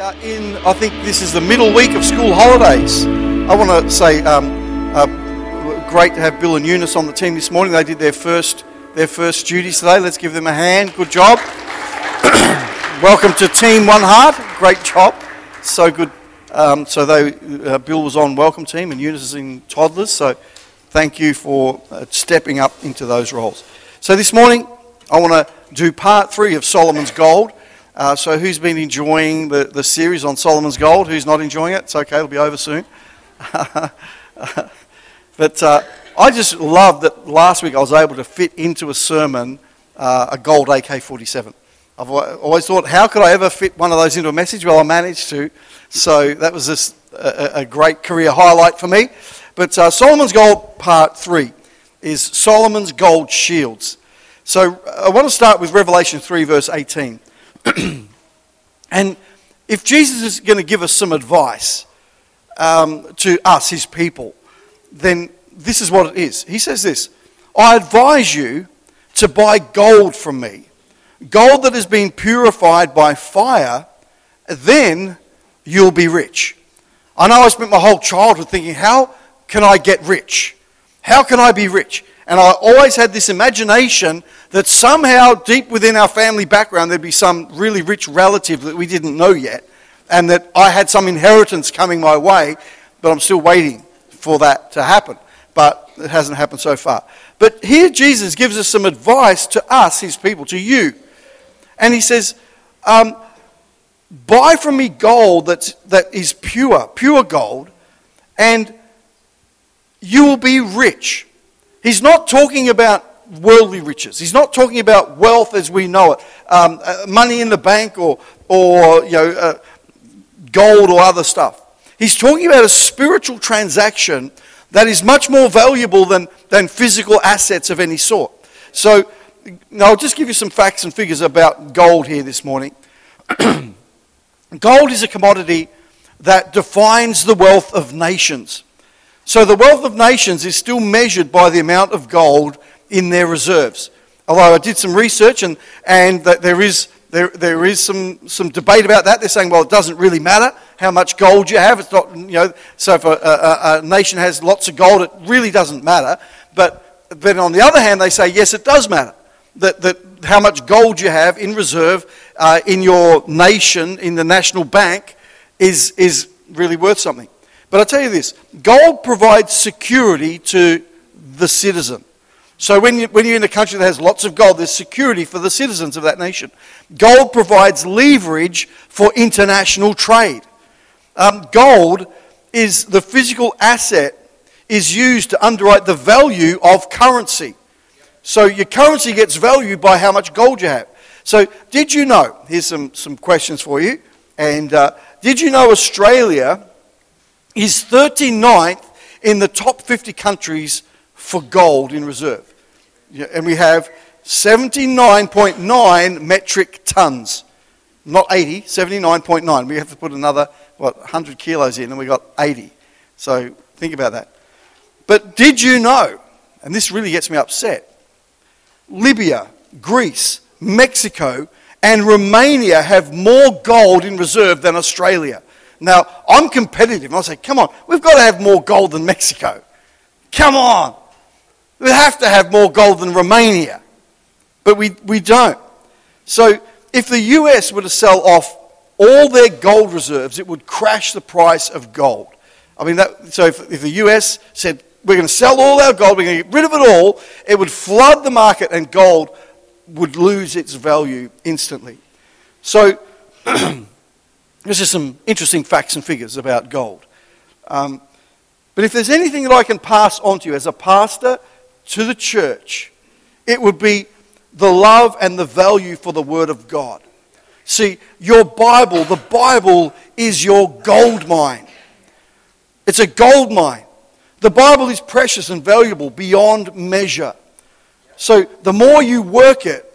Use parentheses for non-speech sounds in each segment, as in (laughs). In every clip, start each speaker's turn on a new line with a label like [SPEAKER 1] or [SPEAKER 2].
[SPEAKER 1] Are in, I think this is the middle week of school holidays. I want to say, um, uh, great to have Bill and Eunice on the team this morning. They did their first, their first duties today. Let's give them a hand. Good job. (coughs) Welcome to Team One Heart. Great job. So good. Um, so they, uh, Bill was on welcome team and Eunice is in toddlers. So thank you for uh, stepping up into those roles. So this morning, I want to do part three of Solomon's Gold. Uh, so, who's been enjoying the, the series on Solomon's Gold? Who's not enjoying it? It's okay, it'll be over soon. (laughs) but uh, I just love that last week I was able to fit into a sermon uh, a gold AK 47. I've always thought, how could I ever fit one of those into a message? Well, I managed to. So, that was just a, a great career highlight for me. But uh, Solomon's Gold, part three, is Solomon's Gold Shields. So, I want to start with Revelation 3, verse 18. (clears throat) and if Jesus is going to give us some advice um, to us, his people, then this is what it is. He says this I advise you to buy gold from me, gold that has been purified by fire, then you'll be rich. I know I spent my whole childhood thinking, how can I get rich? How can I be rich? And I always had this imagination that somehow deep within our family background there'd be some really rich relative that we didn't know yet, and that I had some inheritance coming my way, but I'm still waiting for that to happen. But it hasn't happened so far. But here Jesus gives us some advice to us, his people, to you. And he says, um, Buy from me gold that's, that is pure, pure gold, and you will be rich. He's not talking about worldly riches. He's not talking about wealth as we know it, um, uh, money in the bank or, or you know, uh, gold or other stuff. He's talking about a spiritual transaction that is much more valuable than, than physical assets of any sort. So, now I'll just give you some facts and figures about gold here this morning. (clears throat) gold is a commodity that defines the wealth of nations. So the wealth of nations is still measured by the amount of gold in their reserves. Although I did some research and, and there is, there, there is some, some debate about that. They're saying, well, it doesn't really matter how much gold you have. It's not, you know, so if a, a, a nation has lots of gold, it really doesn't matter. But, but on the other hand, they say, yes, it does matter. That, that how much gold you have in reserve uh, in your nation, in the national bank, is, is really worth something. But I tell you this gold provides security to the citizen. So when, you, when you're in a country that has lots of gold, there's security for the citizens of that nation. Gold provides leverage for international trade. Um, gold is the physical asset is used to underwrite the value of currency. So your currency gets valued by how much gold you have. So did you know? Here's some, some questions for you. And uh, did you know Australia is 39th in the top 50 countries for gold in reserve. And we have 79.9 metric tons. Not 80, 79.9. We have to put another, what, 100 kilos in, and we got 80. So think about that. But did you know, and this really gets me upset, Libya, Greece, Mexico, and Romania have more gold in reserve than Australia. Now, I'm competitive. I say, come on, we've got to have more gold than Mexico. Come on. We have to have more gold than Romania. But we, we don't. So, if the US were to sell off all their gold reserves, it would crash the price of gold. I mean, that, so if, if the US said, we're going to sell all our gold, we're going to get rid of it all, it would flood the market and gold would lose its value instantly. So, (clears throat) This is some interesting facts and figures about gold. Um, but if there's anything that I can pass on to you as a pastor to the church, it would be the love and the value for the Word of God. See, your Bible, the Bible is your gold mine. It's a gold mine. The Bible is precious and valuable beyond measure. So the more you work it,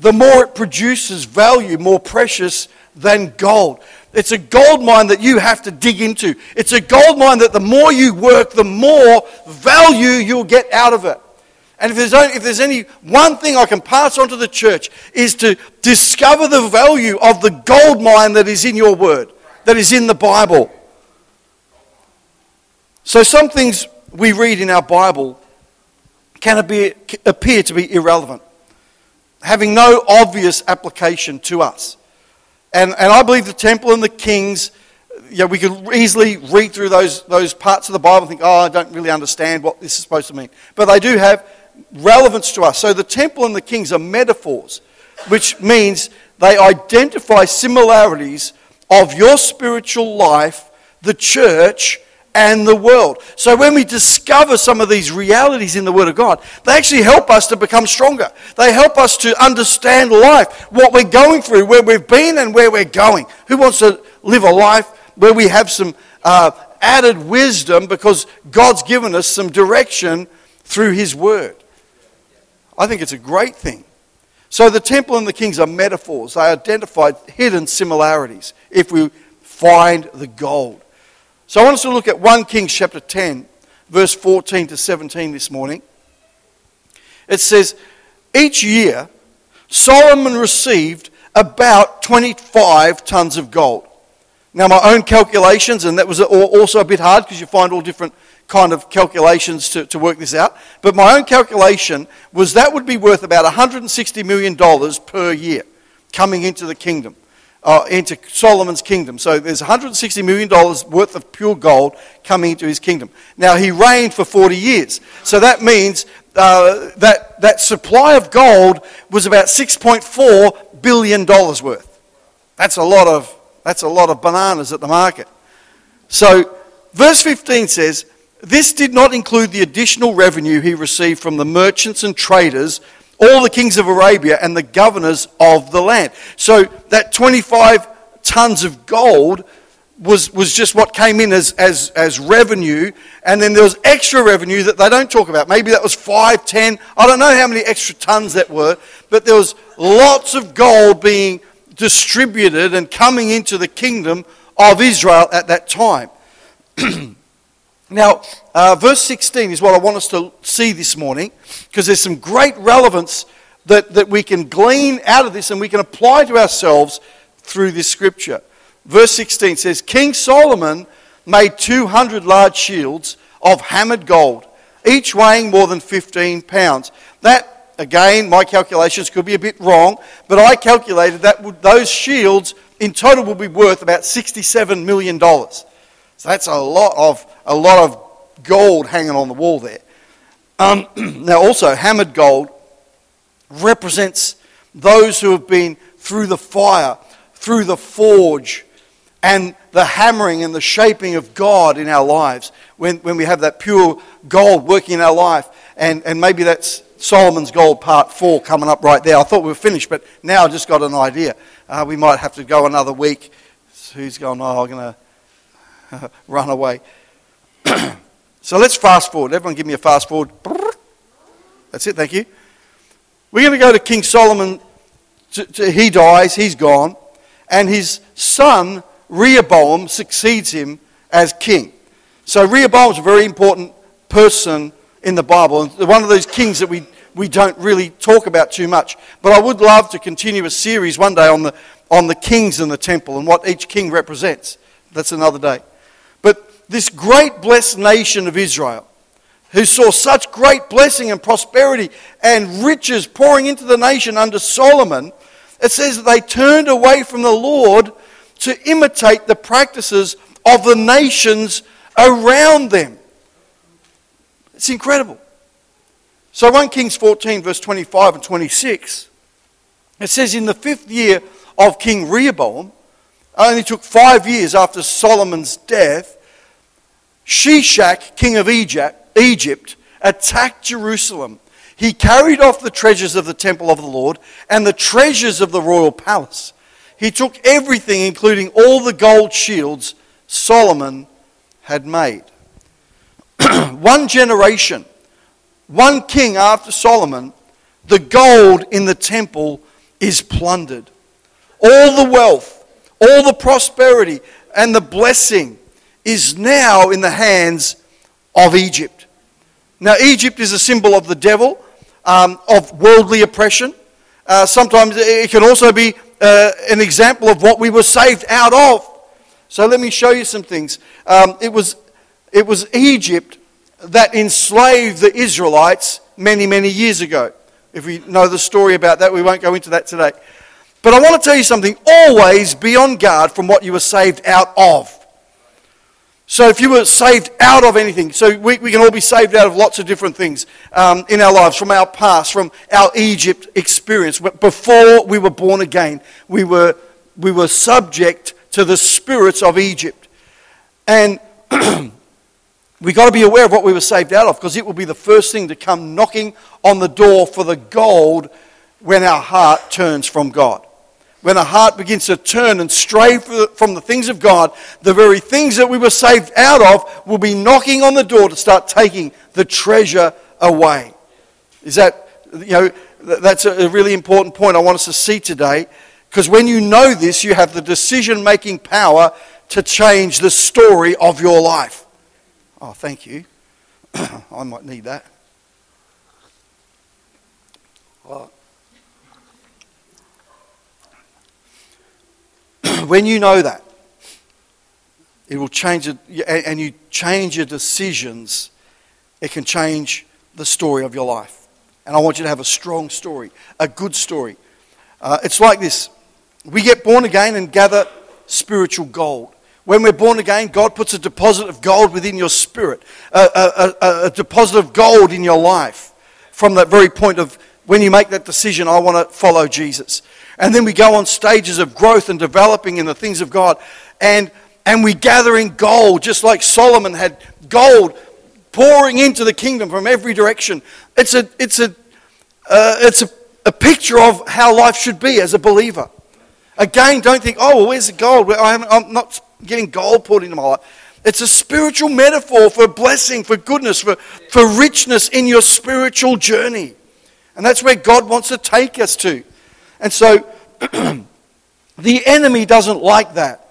[SPEAKER 1] the more it produces value, more precious than gold. It's a gold mine that you have to dig into. It's a gold mine that the more you work, the more value you'll get out of it. And if there's, only, if there's any one thing I can pass on to the church, is to discover the value of the gold mine that is in your word, that is in the Bible. So, some things we read in our Bible can appear to be irrelevant, having no obvious application to us. And, and I believe the temple and the kings, you know, we could easily read through those, those parts of the Bible and think, oh, I don't really understand what this is supposed to mean. But they do have relevance to us. So the temple and the kings are metaphors, which means they identify similarities of your spiritual life, the church, and the world. So when we discover some of these realities in the Word of God, they actually help us to become stronger. They help us to understand life, what we're going through, where we've been, and where we're going. Who wants to live a life where we have some uh, added wisdom because God's given us some direction through His Word? I think it's a great thing. So the temple and the kings are metaphors. They identify hidden similarities if we find the gold. So I want us to look at 1 Kings chapter 10, verse 14 to 17 this morning. It says, Each year Solomon received about 25 tons of gold. Now, my own calculations, and that was also a bit hard because you find all different kind of calculations to, to work this out. But my own calculation was that would be worth about $160 million per year coming into the kingdom uh, into Solomon's kingdom. So there's $160 million worth of pure gold coming into his kingdom. Now, he reigned for 40 years. So that means uh, that, that supply of gold was about $6.4 billion worth. That's a, lot of, that's a lot of bananas at the market. So, verse 15 says, This did not include the additional revenue he received from the merchants and traders all the kings of Arabia and the governors of the land. So that 25 tons of gold was, was just what came in as, as, as revenue. And then there was extra revenue that they don't talk about. Maybe that was 5, 10. I don't know how many extra tons that were. But there was lots of gold being distributed and coming into the kingdom of Israel at that time. (clears throat) Now, uh, verse 16 is what I want us to see this morning because there's some great relevance that, that we can glean out of this and we can apply to ourselves through this scripture. Verse 16 says, King Solomon made 200 large shields of hammered gold, each weighing more than 15 pounds. That, again, my calculations could be a bit wrong, but I calculated that would, those shields in total would be worth about $67 million. So that's a lot of, a lot of gold hanging on the wall there. Um, (clears throat) now, also, hammered gold represents those who have been through the fire, through the forge, and the hammering and the shaping of God in our lives. When, when we have that pure gold working in our life, and, and maybe that's Solomon's Gold Part 4 coming up right there. I thought we were finished, but now I just got an idea. Uh, we might have to go another week. who's going, oh, I'm going to (laughs) run away. (clears throat) so let's fast forward. Everyone give me a fast forward. (clears throat) That's it, thank you. We're going to go to King Solomon. He dies, he's gone, and his son Rehoboam succeeds him as king. So Rehoboam's a very important person in the Bible, and one of those kings that we, we don't really talk about too much. But I would love to continue a series one day on the, on the kings in the temple and what each king represents. That's another day this great blessed nation of Israel, who saw such great blessing and prosperity and riches pouring into the nation under Solomon, it says that they turned away from the Lord to imitate the practices of the nations around them. It's incredible. So 1 Kings 14, verse 25 and 26, it says, In the fifth year of King Rehoboam, only took five years after Solomon's death, Shishak, king of Egypt, attacked Jerusalem. He carried off the treasures of the temple of the Lord and the treasures of the royal palace. He took everything, including all the gold shields Solomon had made. (clears throat) one generation, one king after Solomon, the gold in the temple is plundered. All the wealth, all the prosperity, and the blessing is now in the hands of Egypt. Now, Egypt is a symbol of the devil, um, of worldly oppression. Uh, sometimes it can also be uh, an example of what we were saved out of. So let me show you some things. Um, it, was, it was Egypt that enslaved the Israelites many, many years ago. If we know the story about that, we won't go into that today. But I want to tell you something always be on guard from what you were saved out of. So if you were saved out of anything, so we, we can all be saved out of lots of different things um, in our lives, from our past, from our Egypt experience. Before we were born again, we were, we were subject to the spirits of Egypt. And we've got to be aware of what we were saved out of because it will be the first thing to come knocking on the door for the gold when our heart turns from God when a heart begins to turn and stray from the things of God, the very things that we were saved out of will be knocking on the door to start taking the treasure away. Is that, you know, that's a really important point I want us to see today. Because when you know this, you have the decision making power to change the story of your life. Oh, thank you. (clears throat) I might need that. (clears throat) when you know that, it will change it, and you change your decisions, it can change the story of your life. And I want you to have a strong story, a good story. Uh, it's like this we get born again and gather spiritual gold. When we're born again, God puts a deposit of gold within your spirit, a, a, a, a deposit of gold in your life from that very point of when you make that decision, I want to follow Jesus. And then we go on stages of growth and developing in the things of God. And, and we gather in gold, just like Solomon had gold pouring into the kingdom from every direction. It's a, it's a, uh, it's a, a picture of how life should be as a believer. Again, don't think, oh, well, where's the gold? I am not getting gold poured into my life. It's a spiritual metaphor for blessing, for goodness, for, for richness in your spiritual journey. And that's where God wants to take us to. And so (clears throat) the enemy doesn't like that.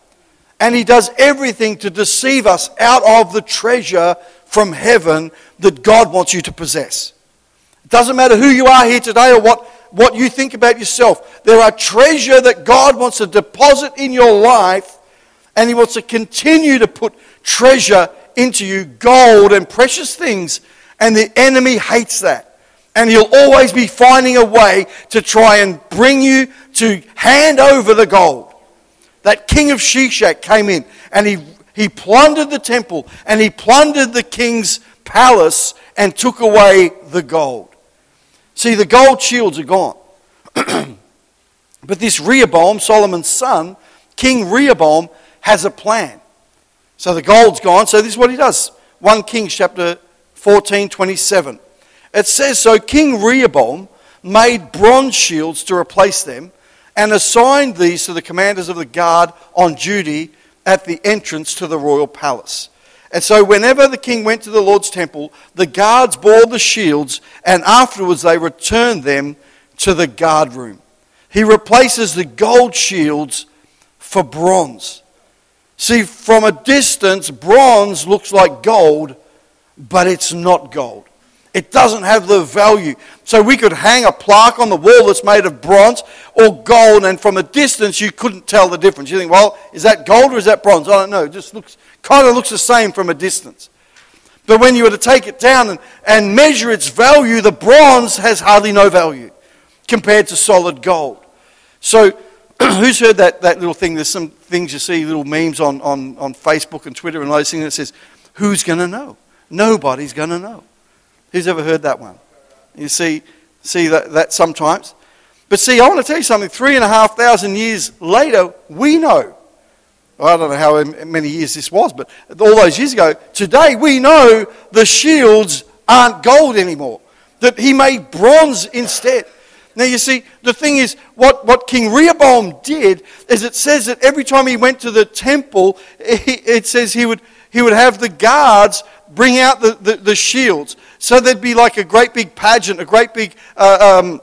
[SPEAKER 1] And he does everything to deceive us out of the treasure from heaven that God wants you to possess. It doesn't matter who you are here today or what, what you think about yourself. There are treasure that God wants to deposit in your life, and he wants to continue to put treasure into you, gold and precious things, and the enemy hates that. And he'll always be finding a way to try and bring you to hand over the gold. That king of Shishak came in and he, he plundered the temple and he plundered the king's palace and took away the gold. See, the gold shields are gone. (clears throat) but this Rehoboam, Solomon's son, King Rehoboam, has a plan. So the gold's gone. So this is what he does. 1 Kings chapter 14, 27. It says so King Rehoboam made bronze shields to replace them and assigned these to the commanders of the guard on duty at the entrance to the royal palace. And so, whenever the king went to the Lord's temple, the guards bore the shields, and afterwards they returned them to the guard room. He replaces the gold shields for bronze. See, from a distance, bronze looks like gold, but it's not gold. It doesn't have the value. So we could hang a plaque on the wall that's made of bronze or gold, and from a distance you couldn't tell the difference. You think, well, is that gold or is that bronze? I don't know. It just looks kind of looks the same from a distance. But when you were to take it down and, and measure its value, the bronze has hardly no value compared to solid gold. So (clears throat) who's heard that, that little thing? There's some things you see, little memes on, on, on Facebook and Twitter and all those things that says, who's going to know? Nobody's going to know. Who's ever heard that one? You see, see that, that sometimes. But see, I want to tell you something. Three and a half thousand years later, we know. I don't know how many years this was, but all those years ago, today we know the shields aren't gold anymore. That he made bronze instead. Now, you see, the thing is, what, what King Rehoboam did is it says that every time he went to the temple, it says he would, he would have the guards bring out the, the, the shields. So there'd be like a great big pageant, a great big, uh, um,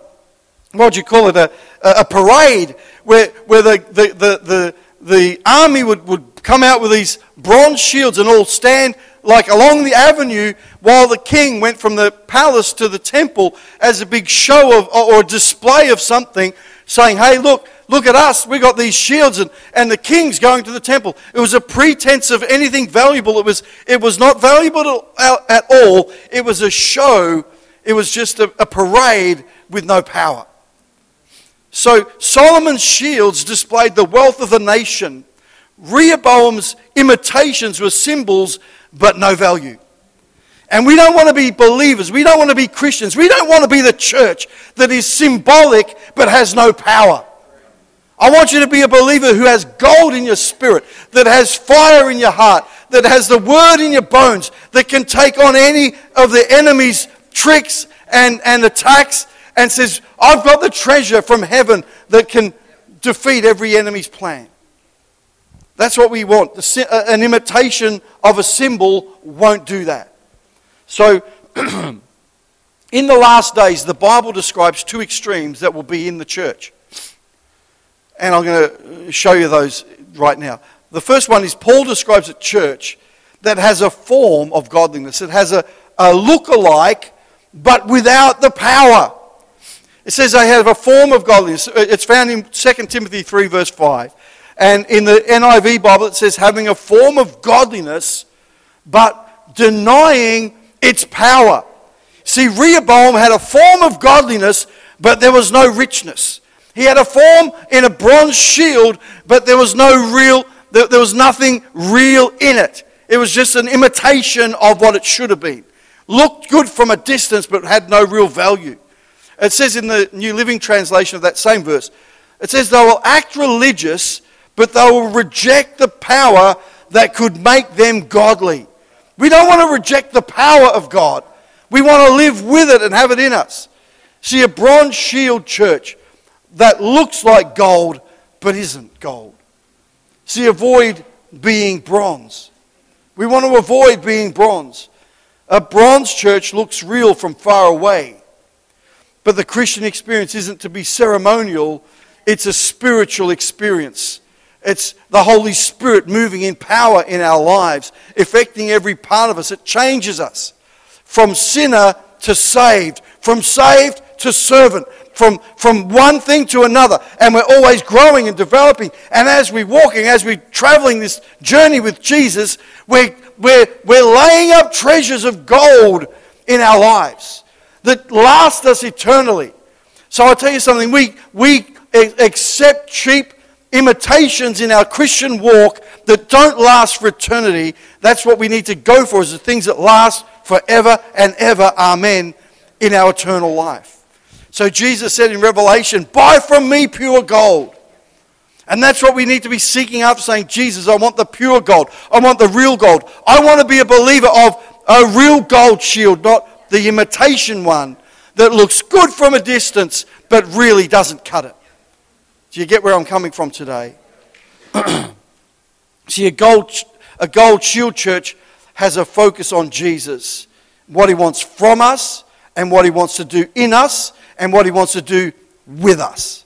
[SPEAKER 1] what do you call it, a, a parade where, where the, the, the, the, the army would, would come out with these bronze shields and all stand like along the avenue while the king went from the palace to the temple as a big show of or display of something, saying, Hey, look, look at us. We got these shields, and, and the king's going to the temple. It was a pretense of anything valuable. It was, it was not valuable at all. It was a show, it was just a, a parade with no power. So Solomon's shields displayed the wealth of the nation. Rehoboam's imitations were symbols, but no value. And we don't want to be believers. We don't want to be Christians. We don't want to be the church that is symbolic but has no power. I want you to be a believer who has gold in your spirit, that has fire in your heart, that has the word in your bones, that can take on any of the enemy's tricks and, and attacks and says, I've got the treasure from heaven that can defeat every enemy's plan. That's what we want. Uh, an imitation of a symbol won't do that. So, (clears throat) in the last days, the Bible describes two extremes that will be in the church. And I'm going to show you those right now. The first one is Paul describes a church that has a form of godliness, it has a, a look-alike, but without the power. It says they have a form of godliness. Uh, it's found in 2 Timothy 3, verse 5. And in the NIV Bible, it says having a form of godliness, but denying its power. See, Rehoboam had a form of godliness, but there was no richness. He had a form in a bronze shield, but there was no real, there was nothing real in it. It was just an imitation of what it should have been. Looked good from a distance, but had no real value. It says in the New Living Translation of that same verse, it says they will act religious, but they will reject the power that could make them godly. We don't want to reject the power of God. We want to live with it and have it in us. See, a bronze shield church that looks like gold but isn't gold. See, avoid being bronze. We want to avoid being bronze. A bronze church looks real from far away. But the Christian experience isn't to be ceremonial, it's a spiritual experience. It's the Holy Spirit moving in power in our lives, affecting every part of us. It changes us from sinner to saved, from saved to servant, from, from one thing to another. And we're always growing and developing. And as we're walking, as we're traveling this journey with Jesus, we're, we're, we're laying up treasures of gold in our lives that last us eternally. So I'll tell you something, we, we accept cheap imitations in our Christian walk that don't last for eternity. That's what we need to go for, is the things that last forever and ever, amen, in our eternal life. So Jesus said in Revelation, Buy from me pure gold. And that's what we need to be seeking after, saying, Jesus, I want the pure gold. I want the real gold. I want to be a believer of a real gold shield, not the imitation one that looks good from a distance but really doesn't cut it. Do you get where I'm coming from today? (clears throat) See, a gold, a gold shield church has a focus on Jesus, what he wants from us, and what he wants to do in us, and what he wants to do with us.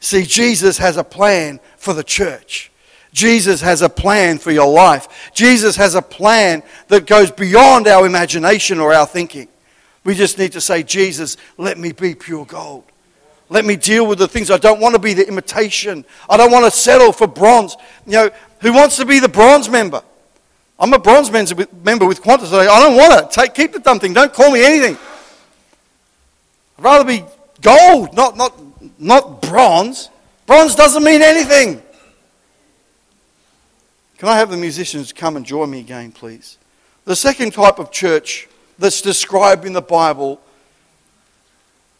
[SPEAKER 1] See, Jesus has a plan for the church. Jesus has a plan for your life. Jesus has a plan that goes beyond our imagination or our thinking. We just need to say, Jesus, let me be pure gold. Let me deal with the things. I don't want to be the imitation. I don't want to settle for bronze. You know, who wants to be the bronze member? I'm a bronze member with Qantas. I don't want to. Take, keep the dumb thing. Don't call me anything. I'd rather be gold, not, not, not bronze. Bronze doesn't mean anything. Can I have the musicians come and join me again, please? The second type of church that's described in the Bible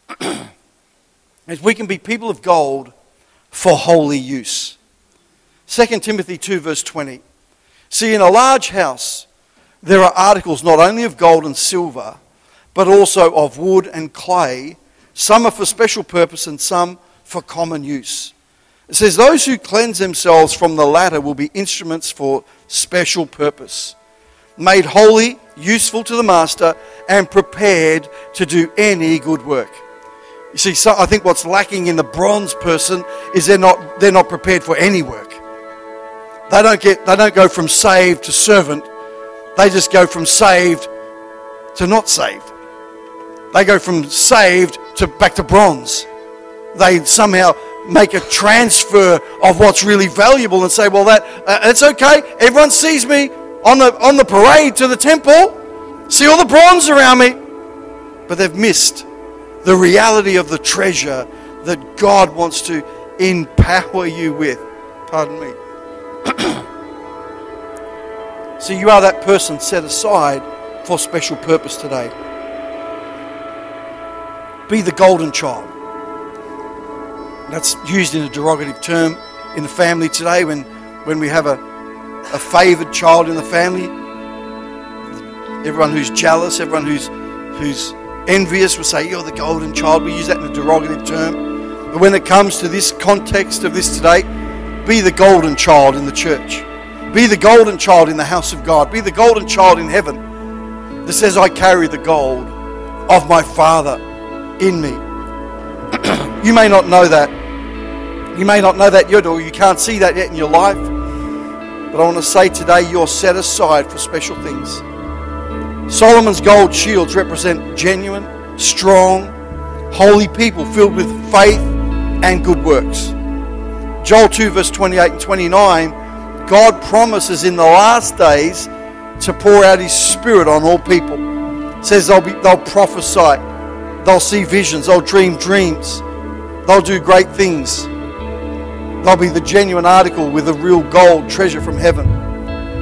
[SPEAKER 1] (clears throat) is we can be people of gold for holy use. 2 Timothy 2, verse 20. See, in a large house, there are articles not only of gold and silver, but also of wood and clay. Some are for special purpose and some for common use. It says, Those who cleanse themselves from the latter will be instruments for special purpose made holy, useful to the master, and prepared to do any good work. You see, so I think what's lacking in the bronze person is they're not, they're not prepared for any work. They don't, get, they don't go from saved to servant. They just go from saved to not saved. They go from saved to back to bronze. They somehow make a transfer of what's really valuable and say, well, that uh, it's okay. Everyone sees me on the, on the parade to the temple, see all the bronze around me. But they've missed the reality of the treasure that God wants to empower you with. Pardon me. (clears throat) so you are that person set aside for special purpose today. Be the golden child. That's used in a derogative term in the family today when, when we have a, a favored child in the family. Everyone who's jealous, everyone who's, who's envious will say, You're the golden child. We use that in a derogative term. But when it comes to this context of this today, be the golden child in the church. Be the golden child in the house of God. Be the golden child in heaven that says, I carry the gold of my Father in me. (clears throat) you may not know that. You may not know that yet, or you can't see that yet in your life. But I want to say today, you're set aside for special things. Solomon's gold shields represent genuine, strong, holy people filled with faith and good works. Joel 2, verse 28 and 29, God promises in the last days to pour out his spirit on all people. It says they'll, be, they'll prophesy, they'll see visions, they'll dream dreams, they'll do great things. They'll be the genuine article with the real gold treasure from heaven.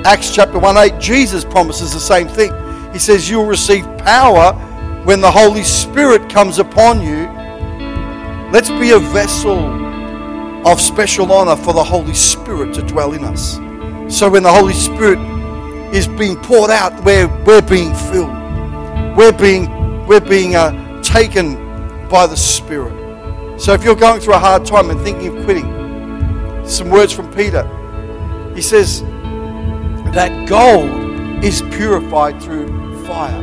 [SPEAKER 1] Acts chapter 1 8, Jesus promises the same thing. He says, You'll receive power when the Holy Spirit comes upon you. Let's be a vessel of special honor for the Holy Spirit to dwell in us. So when the Holy Spirit is being poured out, we're, we're being filled. We're being, we're being uh, taken by the Spirit. So if you're going through a hard time and thinking of quitting, some words from Peter. He says that gold is purified through fire.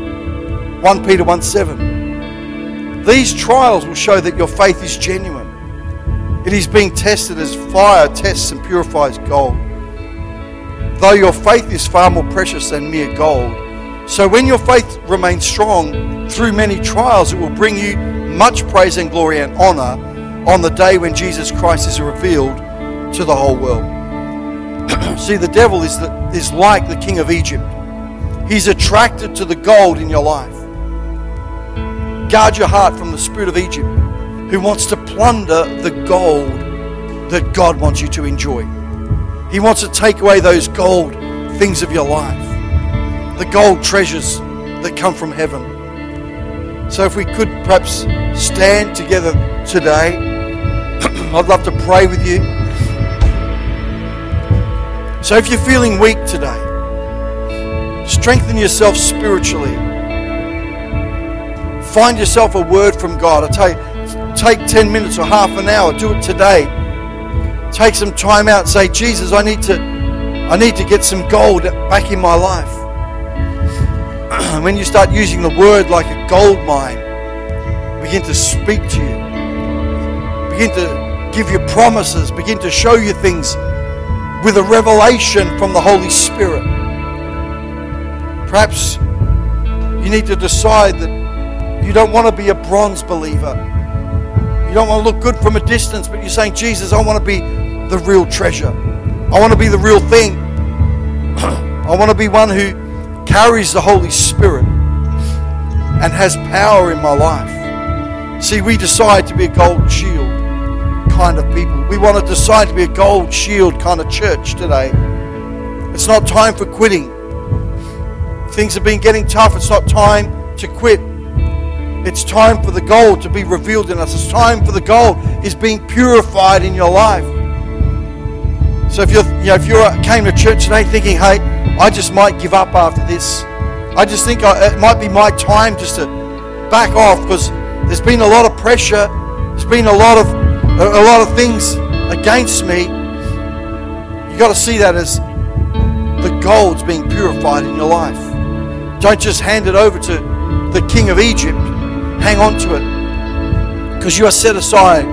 [SPEAKER 1] 1 Peter 1 7. These trials will show that your faith is genuine. It is being tested as fire tests and purifies gold. Though your faith is far more precious than mere gold. So when your faith remains strong through many trials, it will bring you much praise and glory and honor on the day when Jesus Christ is revealed to the whole world. (clears throat) See, the devil is, the, is like the king of Egypt. He's attracted to the gold in your life. Guard your heart from the spirit of Egypt who wants to plunder the gold that God wants you to enjoy. He wants to take away those gold things of your life, the gold treasures that come from heaven. So, if we could perhaps stand together today, (clears throat) I'd love to pray with you. So, if you're feeling weak today, Strengthen yourself spiritually. Find yourself a word from God. I tell you, take 10 minutes or half an hour. Do it today. Take some time out. Say, Jesus, I need to, I need to get some gold back in my life. (clears throat) when you start using the word like a gold mine, begin to speak to you. Begin to give you promises. Begin to show you things with a revelation from the Holy Spirit. Perhaps you need to decide that you don't want to be a bronze believer. You don't want to look good from a distance, but you're saying, Jesus, I want to be the real treasure. I want to be the real thing. (clears throat) I want to be one who carries the Holy Spirit and has power in my life. See, we decide to be a gold shield kind of people. We want to decide to be a gold shield kind of church today. It's not time for quitting. Things have been getting tough. It's not time to quit. It's time for the gold to be revealed in us. It's time for the gold is being purified in your life. So if you're, you know, if you came to church today thinking, "Hey, I just might give up after this," I just think I, it might be my time just to back off because there's been a lot of pressure. There's been a lot of a, a lot of things against me. You got to see that as the gold's being purified in your life. Don't just hand it over to the king of Egypt. Hang on to it because you are set aside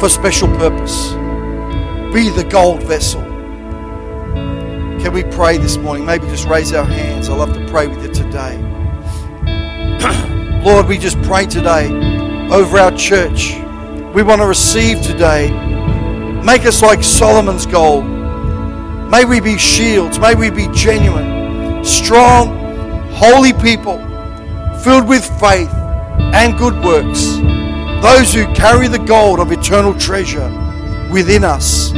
[SPEAKER 1] for special purpose. Be the gold vessel. Can we pray this morning? Maybe just raise our hands. I love to pray with you today. (clears throat) Lord, we just pray today over our church. We want to receive today. Make us like Solomon's gold. May we be shields. May we be genuine, strong, holy people, filled with faith and good works. Those who carry the gold of eternal treasure within us,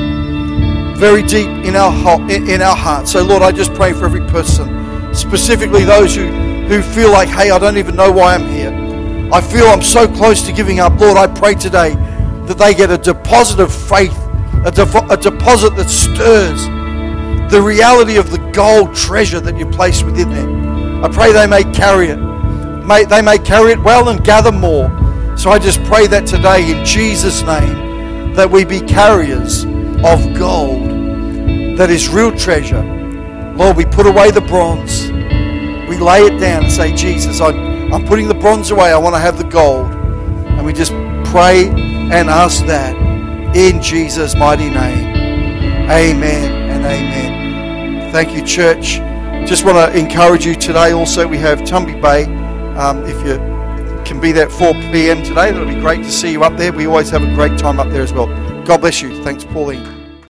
[SPEAKER 1] very deep in our in our hearts. So, Lord, I just pray for every person, specifically those who, who feel like, hey, I don't even know why I'm here. I feel I'm so close to giving up. Lord, I pray today that they get a deposit of faith, a, de- a deposit that stirs the reality of the gold treasure that you place within them. I pray they may carry it. May, they may carry it well and gather more. So I just pray that today in Jesus' name that we be carriers of gold that is real treasure. Lord, we put away the bronze. We lay it down and say, Jesus, I'm, I'm putting the bronze away. I want to have the gold. And we just pray and ask that in Jesus' mighty name. Amen and amen. Thank you, church. Just want to encourage you today. Also, we have Tumby Bay. Um, if you can be there at 4 p.m. today, that'll be great to see you up there. We always have a great time up there as well. God bless you. Thanks, Pauline.